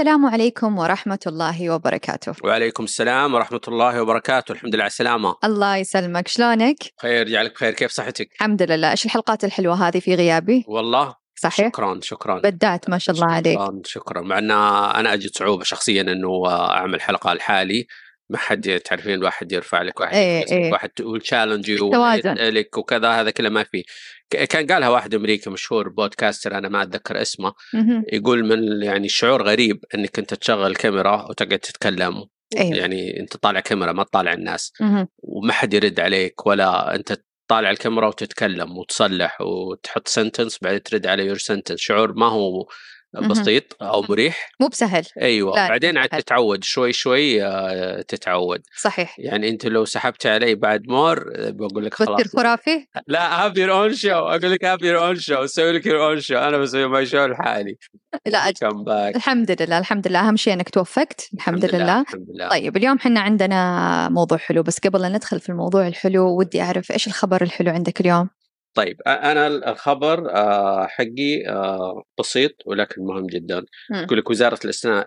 السلام عليكم ورحمة الله وبركاته وعليكم السلام ورحمة الله وبركاته الحمد لله على السلامة الله يسلمك شلونك؟ خير يجعلك بخير كيف صحتك؟ الحمد لله إيش الحلقات الحلوة هذه في غيابي؟ والله صحيح؟ شكرا شكرا بدعت ما شاء الله عليك شكرا شكرا مع أن أنا أجد صعوبة شخصيا أنه أعمل حلقة لحالي ما حد تعرفين واحد يرفع لك واحد يسألك، إيه. واحد تقول تشالنج توازن. لك وكذا هذا كله ما في ك- كان قالها واحد أمريكي مشهور بودكاستر أنا ما أتذكر اسمه. يقول من يعني شعور غريب إنك أنت تشغل كاميرا وتقعد تتكلم أيوه يعني أنت طالع كاميرا ما تطالع الناس. وما حد يرد عليك ولا أنت طالع الكاميرا وتتكلم وتصلح وتحط sentence بعدين ترد على your sentence شعور ما هو. بسيط أو. مريح. مو بسهل. أيوه. لا، بعدين عاد. تتعود شوي شوي آه، تتعود. صحيح. يعني أنت لو سحبت علي بعد more آه، بقول لك بتصير خلاص خرافي؟ لا have your own show أقول لك have your own show أسوي لك your own show أنا بسوي my show لحالي. لا الحمد لله الحمد لله. أهم شيء أنك توفقت. الحمد لله الحمد لله. طيب اليوم حنا عندنا موضوع حلو. بس قبل لا ندخل في الموضوع الحلو ودي أعرف إيش الخبر الحلو عندك اليوم؟ طيب أنا الخبر حقي بسيط ولكن مهم جدا. يقول لك وزارة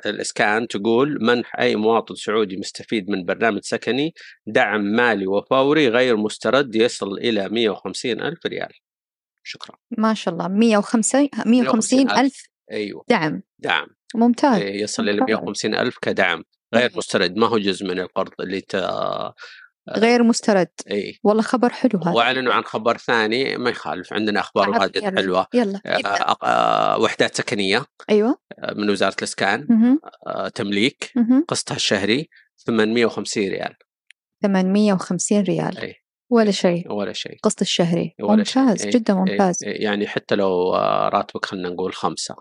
الإسكان تقول منح أي مواطن سعودي مستفيد من برنامج سكني دعم مالي وفوري غير مسترد يصل إلى 150 ألف ريال. شكرا. ما شاء الله 150 150 ألف. أيوه. دعم. دعم. ممتاز إيه، يصل إلى ممتاز. 150 ألف كدعم غير. مسترد. ما هو جزء من القرض اللي ت... غير مسترد. إي. والله خبر حلو هذا. وأعلنوا عن خبر ثاني ما يخالف عندنا أخبار واجد يلا. حلوة. يلا. آه،. آه، وحدات سكنيه أيوه. آه، من وزارة الإسكان. آه، تمليك. قسطها الشهري 850 ريال. 850 ريال. إي. ولا شيء. ولا شيء. قسط الشهري. ولا شيء. ممتاز إيه، جدا ممتاز. يعني حتى لو آه، راتبك خلينا نقول خمسة.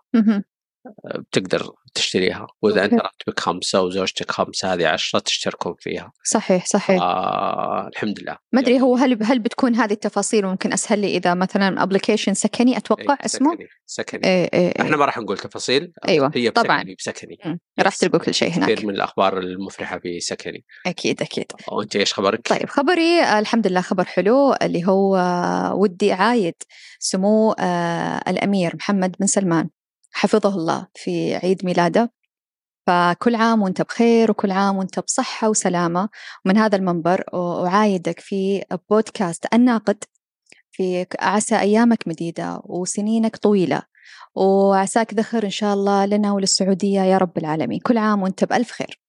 بتقدر تشتريها. وإذا أنت. راتبك خمسة وزوجتك خمسة هذه عشرة تشتركون فيها. صحيح صحيح. آه الحمد لله. ما أدري هو هل هل بتكون هذه التفاصيل ممكن أسهل لي إذا مثلا application سكني؟ أتوقع إيه، اسمه؟ سكني سكني. إيه إحنا إيه. ما راح نقول تفاصيل أيوة، هي طبعاً. بسكني. بسكني مم. راح تلقوا كل شيء هناك. كثير من الأخبار المفرحة في سكني. أكيد أكيد. وأنت إيش خبرك؟ طيب خبري الحمد لله خبر حلو اللي هو ودي أعايد سمو آه، الأمير محمد بن سلمان. حفظه الله في عيد ميلاده. فكل عام وانت بخير وكل عام وانت بصحة وسلامة. ومن هذا المنبر أعايدك في بودكاست الناقد في عسى أيامك مديدة وسنينك طويلة. وعساك ذخر إن شاء الله لنا وللسعودية يا رب العالمين. كل عام وانت بألف خير.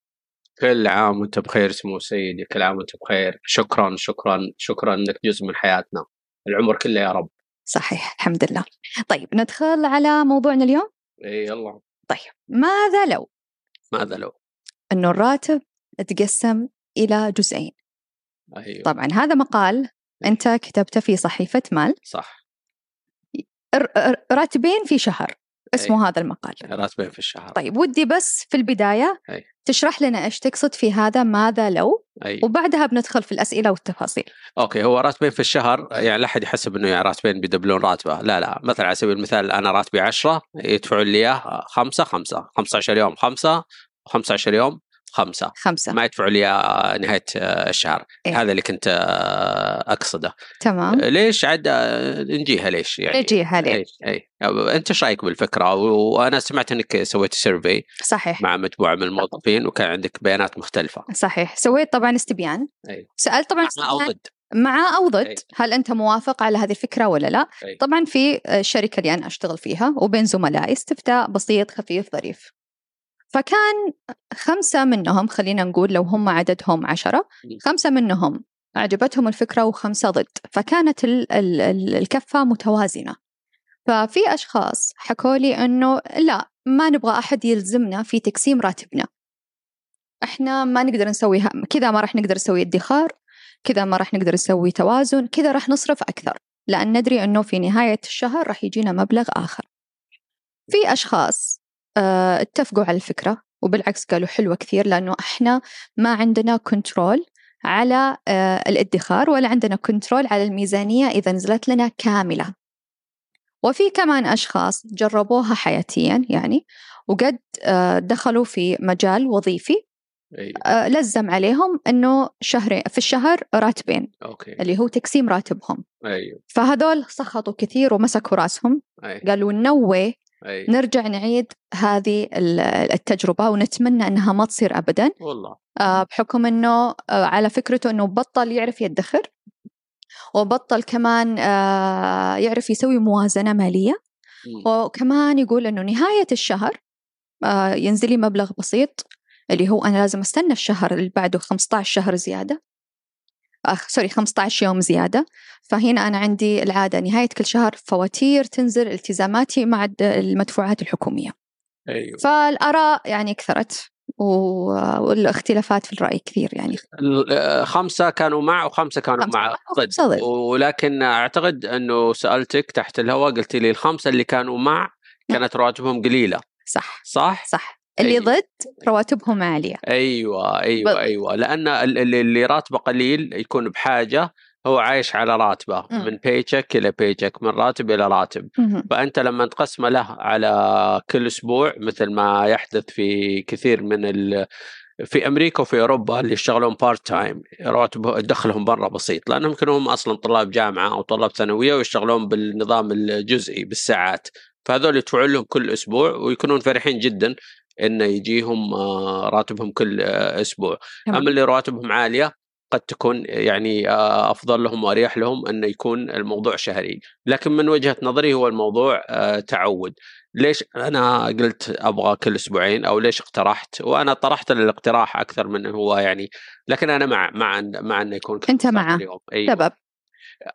كل عام وانت بخير سمو سيدي. كل عام وانت بخير. شكرا شكرا شكرا انك جزء من حياتنا. العمر كله يا رب. صحيح الحمد لله. طيب ندخل على موضوعنا اليوم؟ اي يلا. طيب ماذا لو؟ ماذا لو؟ أنه الراتب تقسم إلى جزئين. أيوه. طبعا هذا مقال أنت كتبته في صحيفة مال. صح. راتبين في شهر اسمه هذا المقال. راتبين في الشهر. طيب ودي بس في البداية أي. تشرح لنا إيش تقصد في هذا ماذا لو؟ أيوه وبعدها بندخل في الأسئلة والتفاصيل. أوكي هو راتبين في الشهر يعني لا أحد يحسب إنه يعني راتبين بيدبلون راتبة. لا لا مثلا على سبيل المثال أنا راتبي 10 يدفعون لي إياه خمسة خمسة 15 يوم خمسة 15 يوم خمسة. خمسة. ما يدفعوا لي آه، الشهر. إيه. هذا اللي كنت أقصده. تمام. ليش عاد نجيها ليش يعني؟ نجيها ليه اي إي. أنت إيش رأيك بالفكرة؟ و- وأنا سمعت إنك سويت survey صحيح. مع مجموعة من الموظفين وكان عندك بيانات مختلفة. صحيح. سويت طبعا استبيان. أي. سألت طبعا مع أو استبيان ضد. مع أو أي. ضد هل أنت موافق على هذه الفكرة ولا لا؟ أي. طبعا في الشركة اللي أنا أشتغل فيها وبين زملائي استفتاء بسيط خفيف ظريف. فكان خمسة منهم خلينا نقول لو هم عددهم عشرة. خمسة منهم أعجبتهم الفكرة وخمسة ضد فكانت ال- ال- ال- الكفة متوازنة. ففي أشخاص حكوا لي أنه لا ما نبغى أحد يلزمنا في تقسيم راتبنا. إحنا ما نقدر نسوي كذا ما راح نقدر نسوي ادخار كذا ما راح نقدر نسوي توازن كذا راح نصرف أكثر لأن ندري أنه في نهاية الشهر راح يجينا مبلغ آخر. في أشخاص اتفقوا على الفكرة وبالعكس قالوا حلوة كثير لأنه إحنا ما عندنا control على آه، الادخار ولا عندنا control على الميزانية إذا نزلت لنا كاملة وفي كمان أشخاص جربوها حياتيا يعني وقد آه، دخلوا في مجال وظيفي أيوة. آه، لزم عليهم إنه شهرين في الشهر راتبين أوكي اللي هو تقسيم راتبهم أيوه فهذول سخطوا كثير ومسكوا رأسهم أيوة. قالوا no way أيوة. نرجع نعيد هذه ال- التجربة ونتمنى إنها ما تصير ابدا والله آه، بحكم إنه آه، على فكرته إنه بطل يعرف يدخر وبطل كمان آه، يعرف يسوي موازنة مالية. وكمان يقول إنه نهاية الشهر آه، ينزل لي مبلغ بسيط اللي هو أنا لازم أستنى الشهر اللي بعده 15 شهر زيادة آه سوري 15 يوم زيادة. فهنا أنا عندي العادة نهاية كل شهر فواتير تنزل التزاماتي مع المدفوعات الحكومية. أيوه. فالآراء يعني كثرت والاختلافات في الرأي كثير يعني. آه، خمسة كانوا مع وخمسة كانوا خمسة مع. ضد وخمسة ضد. ولكن أعتقد إنه سألتك تحت الهواء قلت لي الخمسة اللي كانوا مع كانت رواتبهم قليلة. صح. صح؟ صح. اللي أيوة. ضد رواتبهم عالية أيوه أيوه بالضبط. أيوه لأن ال- ال- اللي راتبه قليل يكون بحاجة هو عايش على راتبه مم. من بيتشك إلى بيتشك من راتب إلى راتب مهم. فأنت لما تقسمه له على كل أسبوع مثل ما يحدث في كثير من ال في أمريكا وفي أوروبا اللي يشتغلون part time رواتب دخلهم برا بسيط لأنهم يمكن هم أصلا طلاب جامعة أو طلاب ثانوية ويشتغلون بالنظام الجزئي بالساعات فهذول يدفعون لهم كل أسبوع ويكونون فرحين جدا انه يجيهم آه، راتبهم كل أسبوع تمام. أما اللي رواتبهم عالية قد تكون يعني آه، أفضل لهم وأريح لهم انه يكون الموضوع شهري لكن من وجهة نظري هو الموضوع آه، تعود ليش أنا قلت أبغى كل أسبوعين أو ليش اقترحت وأنا طرحت الاقتراح أكثر من هو يعني لكن أنا مع مع مع إنه يكون كل أنت 15 معه. يوم أيوة. سبب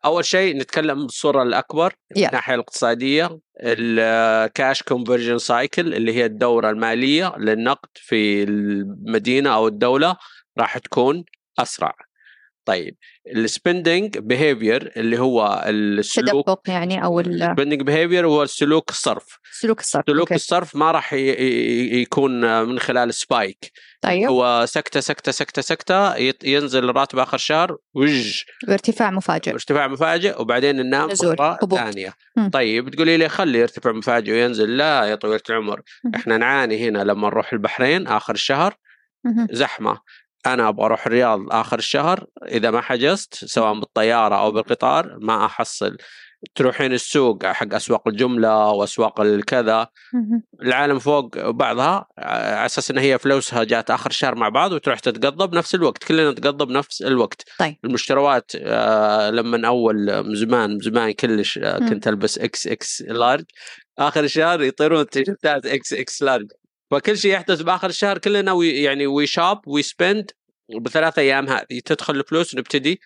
أول شيء نتكلم بالصورة الأكبر من يلا. الناحية الاقتصادية ال cash conversion cycle اللي هي الدورة المالية للنقد في المدينة أو الدولة راح تكون أسرع طيب ال spending behavior اللي هو السلوك تدفق يعني ال- ال spending behavior هو السلوك الصرف سلوك الصرف سلوك أوكي. الصرف ما راح يكون من خلال spike طيب هو سكتة سكتة سكتة سكتة ينزل الراتب آخر شهر وج بارتفاع مفاجئ ارتفاع مفاجئ وبعدين ننام هبوط. ثانية. طيب تقولي لي خلي يرتفع مفاجئ وينزل لا يا طويلة العمر. إحنا نعاني هنا لما نروح البحرين آخر الشهر. زحمة أنا أبغى أروح الرياض آخر الشهر إذا ما حجزت سواء بالطيارة أو بالقطار ما أحصل تروحين السوق حق أسواق الجملة وأسواق الكذا. العالم فوق بعضها على أساس إن هي فلوسها جات آخر الشهر مع بعض وتروح تتقضى بنفس الوقت كلنا نتقضى بنفس الوقت طيب. المشتروات آه، لما أول من زمان من زمان كلش آه،. كنت ألبس إكس إكس لارج آخر الشهر يطيرون تيشيرتات إكس إكس لارج فكل شيء يحدث بآخر الشهر كلنا we يعني we shop we spend بثلاث أيام هذه تدخل الفلوس ونبتدي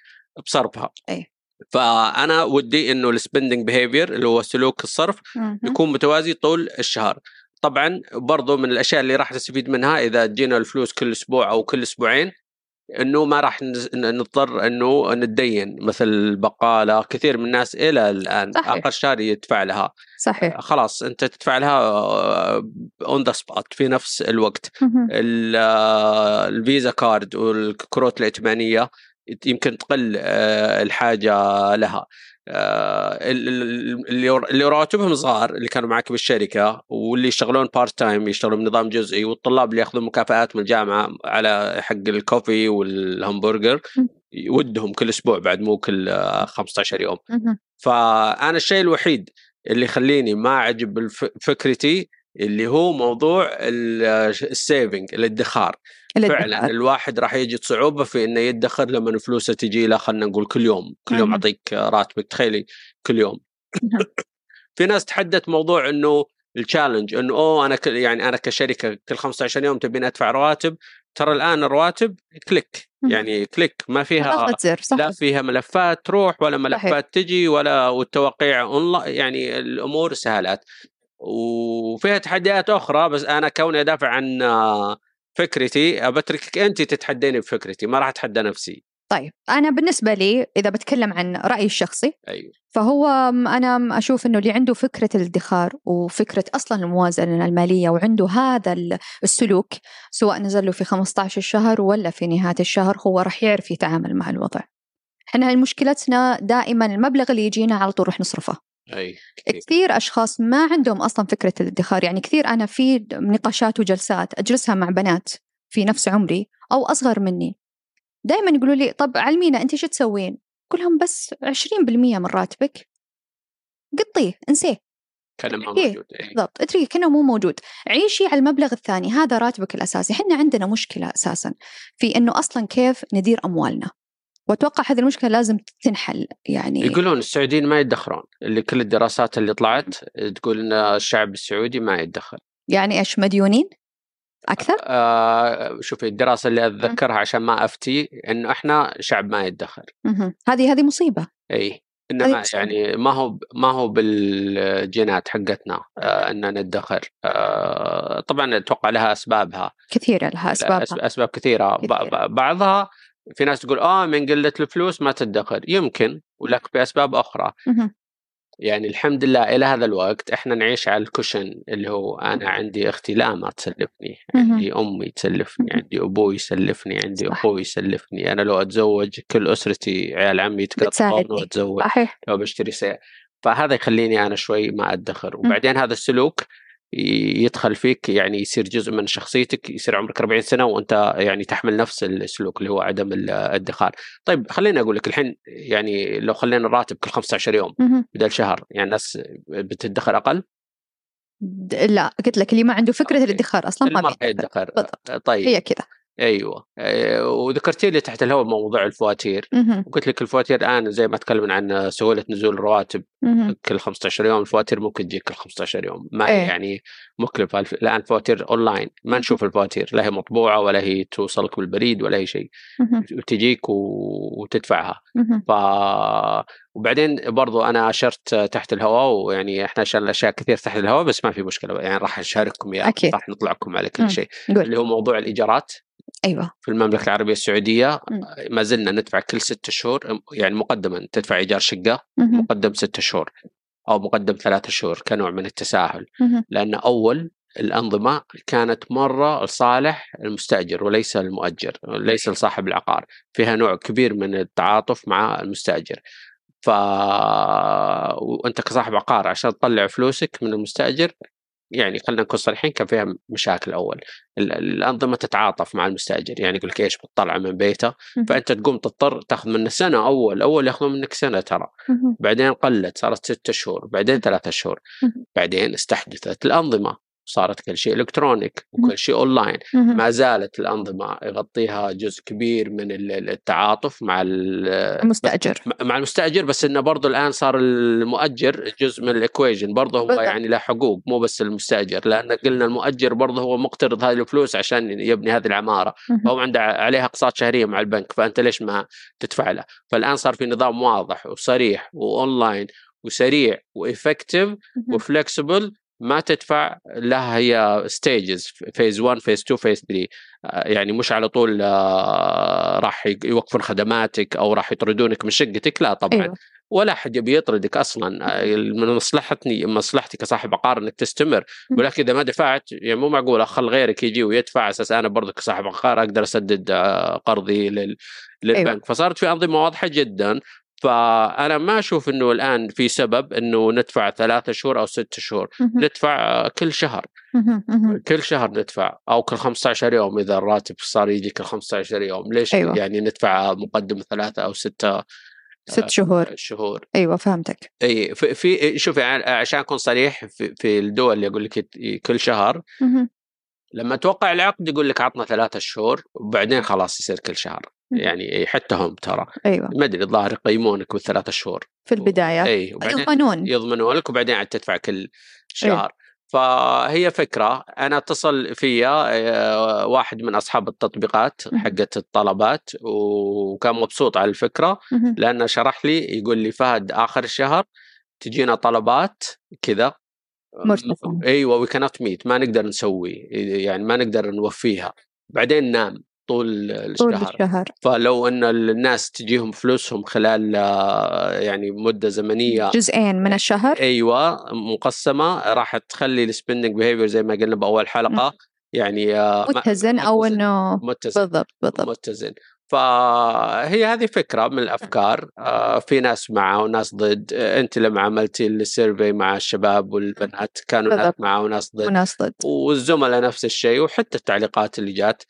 بصرفها أي. فأنا ودي إنه ال spending behavior اللي هو سلوك الصرف مهم. يكون متوازي طول الشهر طبعا برضو من الأشياء اللي راح تستفيد منها إذا تجينا الفلوس كل أسبوع أو كل أسبوعين إنه ما راح نضطر إنه نتدين مثل البقاله كثير من الناس إلى الآن صحيح. آخر شهر يدفع لها. صحيح. خلاص أنت تدفع لها on the spot في نفس الوقت. آه، ال Visa card والكروت الائتمانية يمكن تقل آه، الحاجة لها. اللي اللي رواتبهم صغار اللي كانوا معك بالشركة واللي يشتغلون part time يشتغلون بنظام جزئي والطلاب اللي ياخذون مكافآت من الجامعة على حق الكوفي والهمبرجر. ودهم كل أسبوع بعد مو كل آه، 15 يوم مهم. فأنا الشيء الوحيد اللي يخليني ما أعجب فكرتي اللي هو موضوع ال saving الادخار فعلا. الواحد راح يجد صعوبه في إنه يدخر لما فلوسه تجي له خلينا نقول كل يوم كل يوم. أعطيك راتبك تخيلي كل يوم. في ناس تحدث موضوع إنه ال challenge إنه أوه أنا كل يعني أنا كشركة كل 15 يوم تبين أدفع رواتب ترى الآن الرواتب click. يعني click ما فيها لا فيها ملفات تروح ولا ملفات صحيح. تجي ولا والتوقيع اونلاين يعني الأمور سهلت وفيها تحديات أخرى بس أنا كوني أدافع عن آه، فكرتي بتركك انت تتحديني بفكرتي ما راح أتحدى نفسي طيب أنا بالنسبة لي إذا بتكلم عن رأيي الشخصي أيوه فهو أنا أشوف إنه اللي عنده فكرة الادخار وفكرة أصلا الموازنة المالية وعنده هذا ال- السلوك سواء نزل له في 15 شهر ولا في نهاية الشهر هو راح يعرف يتعامل مع الوضع. إحنا مشكلتنا دائما المبلغ اللي يجينا على طول راح نصرفه. أي كثير. كثير أشخاص ما عندهم أصلا فكرة الادخار يعني كثير أنا في نقاشات وجلسات أجلسها مع بنات في نفس عمري أو أصغر مني. دائما يقولوا لي طب علمينا أنت شو تسوين؟ أقول لهم بس 20% من راتبك. قطيه انسيه. كان ما إيه. موجود إيه. بالضبط اتركي كأنه مو موجود. عيشي على المبلغ الثاني هذا راتبك الأساسي. إحنا عندنا مشكلة أساسا في إنه أصلا كيف ندير أموالنا. وأتوقع هذه المشكلة لازم تنحل يعني يقولون السعوديين ما يدخرون اللي كل الدراسات اللي طلعت تقول إن الشعب السعودي ما يدخر. يعني إيش مديونين؟ أكثر؟ آه شوفي الدراسة اللي أتذكرها عشان ما أفتي انه إحنا شعب ما يدخر. مهم. هذه هذه مصيبة. إي إنما. يعني ما هو ما هو بالجينات حقتنا آه ان ندخر. آه طبعا أتوقع لها أسبابها. كثيرة لها اسباب أسباب, أسباب كثيرة. كثيرة. بعضها في ناس تقول آه من قلة الفلوس ما تدخر يمكن ولكن بأسباب أخرى. يعني الحمد لله إلى هذا الوقت إحنا نعيش على الكشن اللي هو أنا عندي أختي لا ما تسلفني. عندي أمي تسلفني. عندي أبوي يسلفني عندي. أخوي يسلفني أنا لو أتزوج كل أسرتي عيال عمي يتقطعون. وأتزوج صحيح لو بشتري سيارة فهذا يخليني أنا شوي ما أدخر وبعدين هذا السلوك يدخل فيك يعني يصير جزء من شخصيتك يصير عمرك 40 سنة وأنت يعني تحمل نفس السلوك اللي هو عدم ال- الادخار. طيب خليني أقول لك الحين يعني لو خلينا الراتب كل 15 يوم. بدل شهر يعني الناس بتدخر أقل لا قلت لك اللي ما عنده فكرة. الادخار أصلا ما بيدخر. طيب هي كذا أيوه أيوة. وذكرتي لي تحت الهواء موضوع الفواتير مهم. قلت لك الفواتير الآن زي ما تكلمنا عن سهولة نزول الرواتب. كل 15 يوم الفواتير ممكن تجيك كل 15 يوم ما. هي يعني مكلفه الآن فواتير أونلاين ما نشوف الفواتير لا هي مطبوعة ولا هي توصلك بالبريد ولا أي شيء. وتجيك. وتدفعها. ف وبعدين برضو أنا أشرت تحت الهواء ويعني إحنا اشرنا أشياء كثير تحت الهواء بس ما في مشكلة يعني راح أشارككم إياها. راح نطلعكم على كل. شيء اللي هو موضوع الإيجارات أيوه في المملكة العربية السعودية. ما زلنا ندفع كل ست شهور يعني مقدما تدفع إيجار شقة. مقدم ست شهور أو مقدم ثلاثة شهور كنوع من التساهل. لأن أول الأنظمة كانت مرة لصالح المستأجر وليس المؤجر ليس لصاحب العقار فيها نوع كبير من التعاطف مع المستأجر ف وأنت كصاحب عقار عشان تطلع فلوسك من المستأجر يعني خلينا نكون صريحين كان فيها مشاكل اول ال- الأنظمة تتعاطف مع المستأجر يعني يقول لك إيش بتطلع من بيته. فأنت تقوم تضطر تاخذ منه سنة أول أول ياخذون منك سنة ترى. بعدين قلت صارت ستة شهور بعدين ثلاثة شهور. بعدين استحدثت الأنظمة صارت كل شيء electronic مهم. وكل شيء أونلاين مهم. ما زالت الأنظمة يغطيها جزء كبير من ال- ال- التعاطف مع ال- المستأجر مع المستأجر بس إنه برضه الآن صار المؤجر جزء من ال equation برضه هو. يعني له حقوق مو بس المستأجر لأن قلنا المؤجر برضه هو مقترض هذه الفلوس عشان يبني هذه العمارة. فهو عنده عليها اقساط شهرية مع البنك فأنت ليش ما تدفع له فالآن صار في نظام واضح وصريح وأونلاين وسريع و effective. و flexible ما تدفع لها هي stages phase 1 phase 2 phase 3 آه، يعني مش على طول آه، راح يوقفون خدماتك أو راح يطردونك من شقتك. لا طبعا. أيوه. ولا احد يبي يطردك أصلا. آه، من مصلحتني مصلحتي كصاحب عقار إنك تستمر. ولكن إذا ما دفعت يعني مو معقول أخلي غيرك يجي ويدفع على أساس أنا برضو كصاحب عقار أقدر أسدد آه، قرضي لل... للبنك. أيوة. فصارت في أنظمة واضحة جدا. فأنا ما أشوف إنه الآن في سبب إنه ندفع ثلاثة شهور أو ستة شهور. ندفع آه، كل شهر. كل شهر ندفع أو كل 15 يوم إذا الراتب صار يجي كل 15 يوم ليش أيوة. يعني ندفع مقدم ثلاثة أو ستة ست شهور شهور أيوه فهمتك إي في, في شوفي عشان أكون صريح في, في الدول اللي أقول لك كل شهر. لما توقع العقد يقول لك عطنا ثلاثة شهور وبعدين خلاص يصير كل شهر. يعني حتى هم ترى. أيوه. ما أدري الظاهر يقيمونك بالثلاثة شهور. في البداية. اي وبعدين يضمنون. يضمنوا لك وبعدين عاد تدفع كل شهر. فهي فكرة. أنا اتصل فيا آه، واحد من أصحاب التطبيقات. حقت الطلبات وكان مبسوط على الفكرة مهم. لأنه شرح لي يقول لي فهد آخر الشهر تجينا طلبات كذا. مرتفعة. أيوه وي كانت ميت ما نقدر نسوي يعني ما نقدر نوفيها. بعدين نام طول طول الشهر. الشهر. فلو إن الناس تجيهم فلوسهم خلال آه، يعني مدة زمنية جزئين من الشهر. أيوه مقسمة راح تخلي ال spending behavior زي ما قلنا بأول حلقة يعني آه، متزن أو إنه متزن بالضبط بالضبط. متزن. فهي هذه فكرة من الأفكار. آه، في ناس مع وناس ضد. آه، أنت لما عملتي ال survey مع الشباب والبنات كانوا ناس. مع وناس ضد. وناس ضد. والزملاء نفس الشيء وحتى التعليقات اللي جات.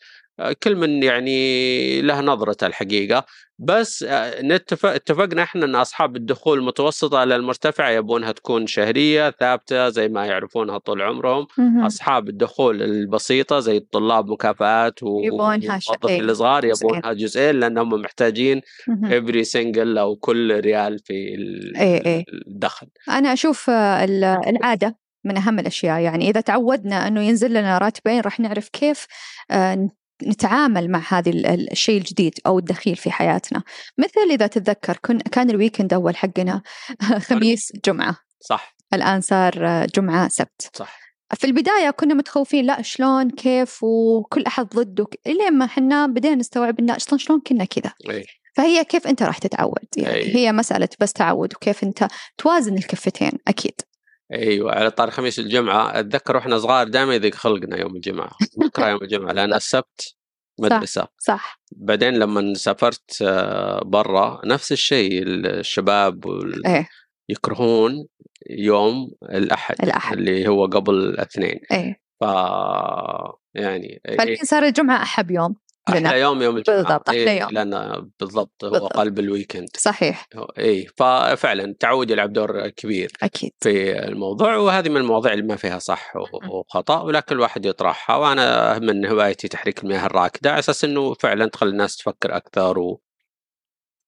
كل من يعني له نظرته الحقيقة بس آه، نتفق اتفقنا إحنا إن أصحاب الدخول المتوسطة للمرتفعه يبونها تكون شهرية ثابتة زي ما يعرفونها طول عمرهم مهم. أصحاب الدخول البسيطة زي الطلاب مكافآت يبونها والموظفين إيه، الصغار. يبونها جزئين لانهم محتاجين. every single أو كل ريال في إيه، إيه. الدخل أنا أشوف آه، ال- العادة من أهم الأشياء يعني إذا تعودنا أنه ينزل لنا راتبين راح نعرف كيف آه، نتعامل مع ال- الشيء الجديد أو الدخيل في حياتنا. مثل إذا تتذكر كن كان الويكند أول حقنا خميس جمعة. صح. الآن صار جمعة سبت. صح. في البداية كنا متخوفين لا شلون كيف؟ وكل أحد ضده إلين ما حنا بدينا نستوعب إن لا أصلا شلون كنا كذا. فهي كيف أنت راح تتعود؟ يعني أي. هي مسألة بس تعود وكيف أنت توازن الكفتين أكيد. أيوه على طار خميس الجمعه أتذكر وإحنا صغار دائما يضيق خلقنا يوم الجمعة. نكره يوم الجمعة لأن السبت مدرسه صح بعدين لما سافرت آه، برا نفس الشيء الشباب وال- إيه. يكرهون يوم الأحد الأحد. اللي هو قبل الاثنين. إيه. ف يعني إيه، فالحين صار الجمعة أحب يوم. لنا أحلى يوم يوم الجمعة. بالضبط، أحلى إيه، يوم. لأن بالضبط هو بالضبط. قلب الويكند صحيح. اي ففعلا التعود يلعب دور كبير أكيد. في الموضوع وهذه من المواضيع اللي ما فيها صح وخطأ ولكن الواحد يطرحها. وأنا من هوايتي تحريك المياه الراكدة على أساس إنه فعلا تخلي الناس تفكر أكثر و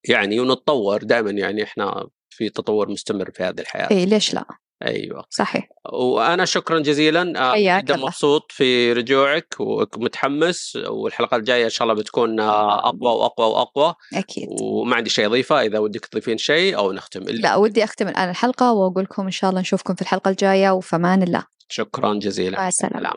يعني ونتطور دائما يعني إحنا في تطور مستمر في هذه الحياة. إيه ليش لا؟ أيوه. صحيح. وأنا شكرا جزيلا. آه، جدا. مبسوط في رجوعك ومتحمس والحلقة الجاية إن شاء الله بتكون آه، أقوى وأقوى وأقوى. أكيد. وما عندي شيء أضيفه إذا ودك تضيفين شيء أو نختم. لا ودي أختم الآن الحلقة وأقول لكم إن شاء الله نشوفكم في الحلقة الجاية وفمان الله. شكرا جزيلا. مع السلامة. سلام.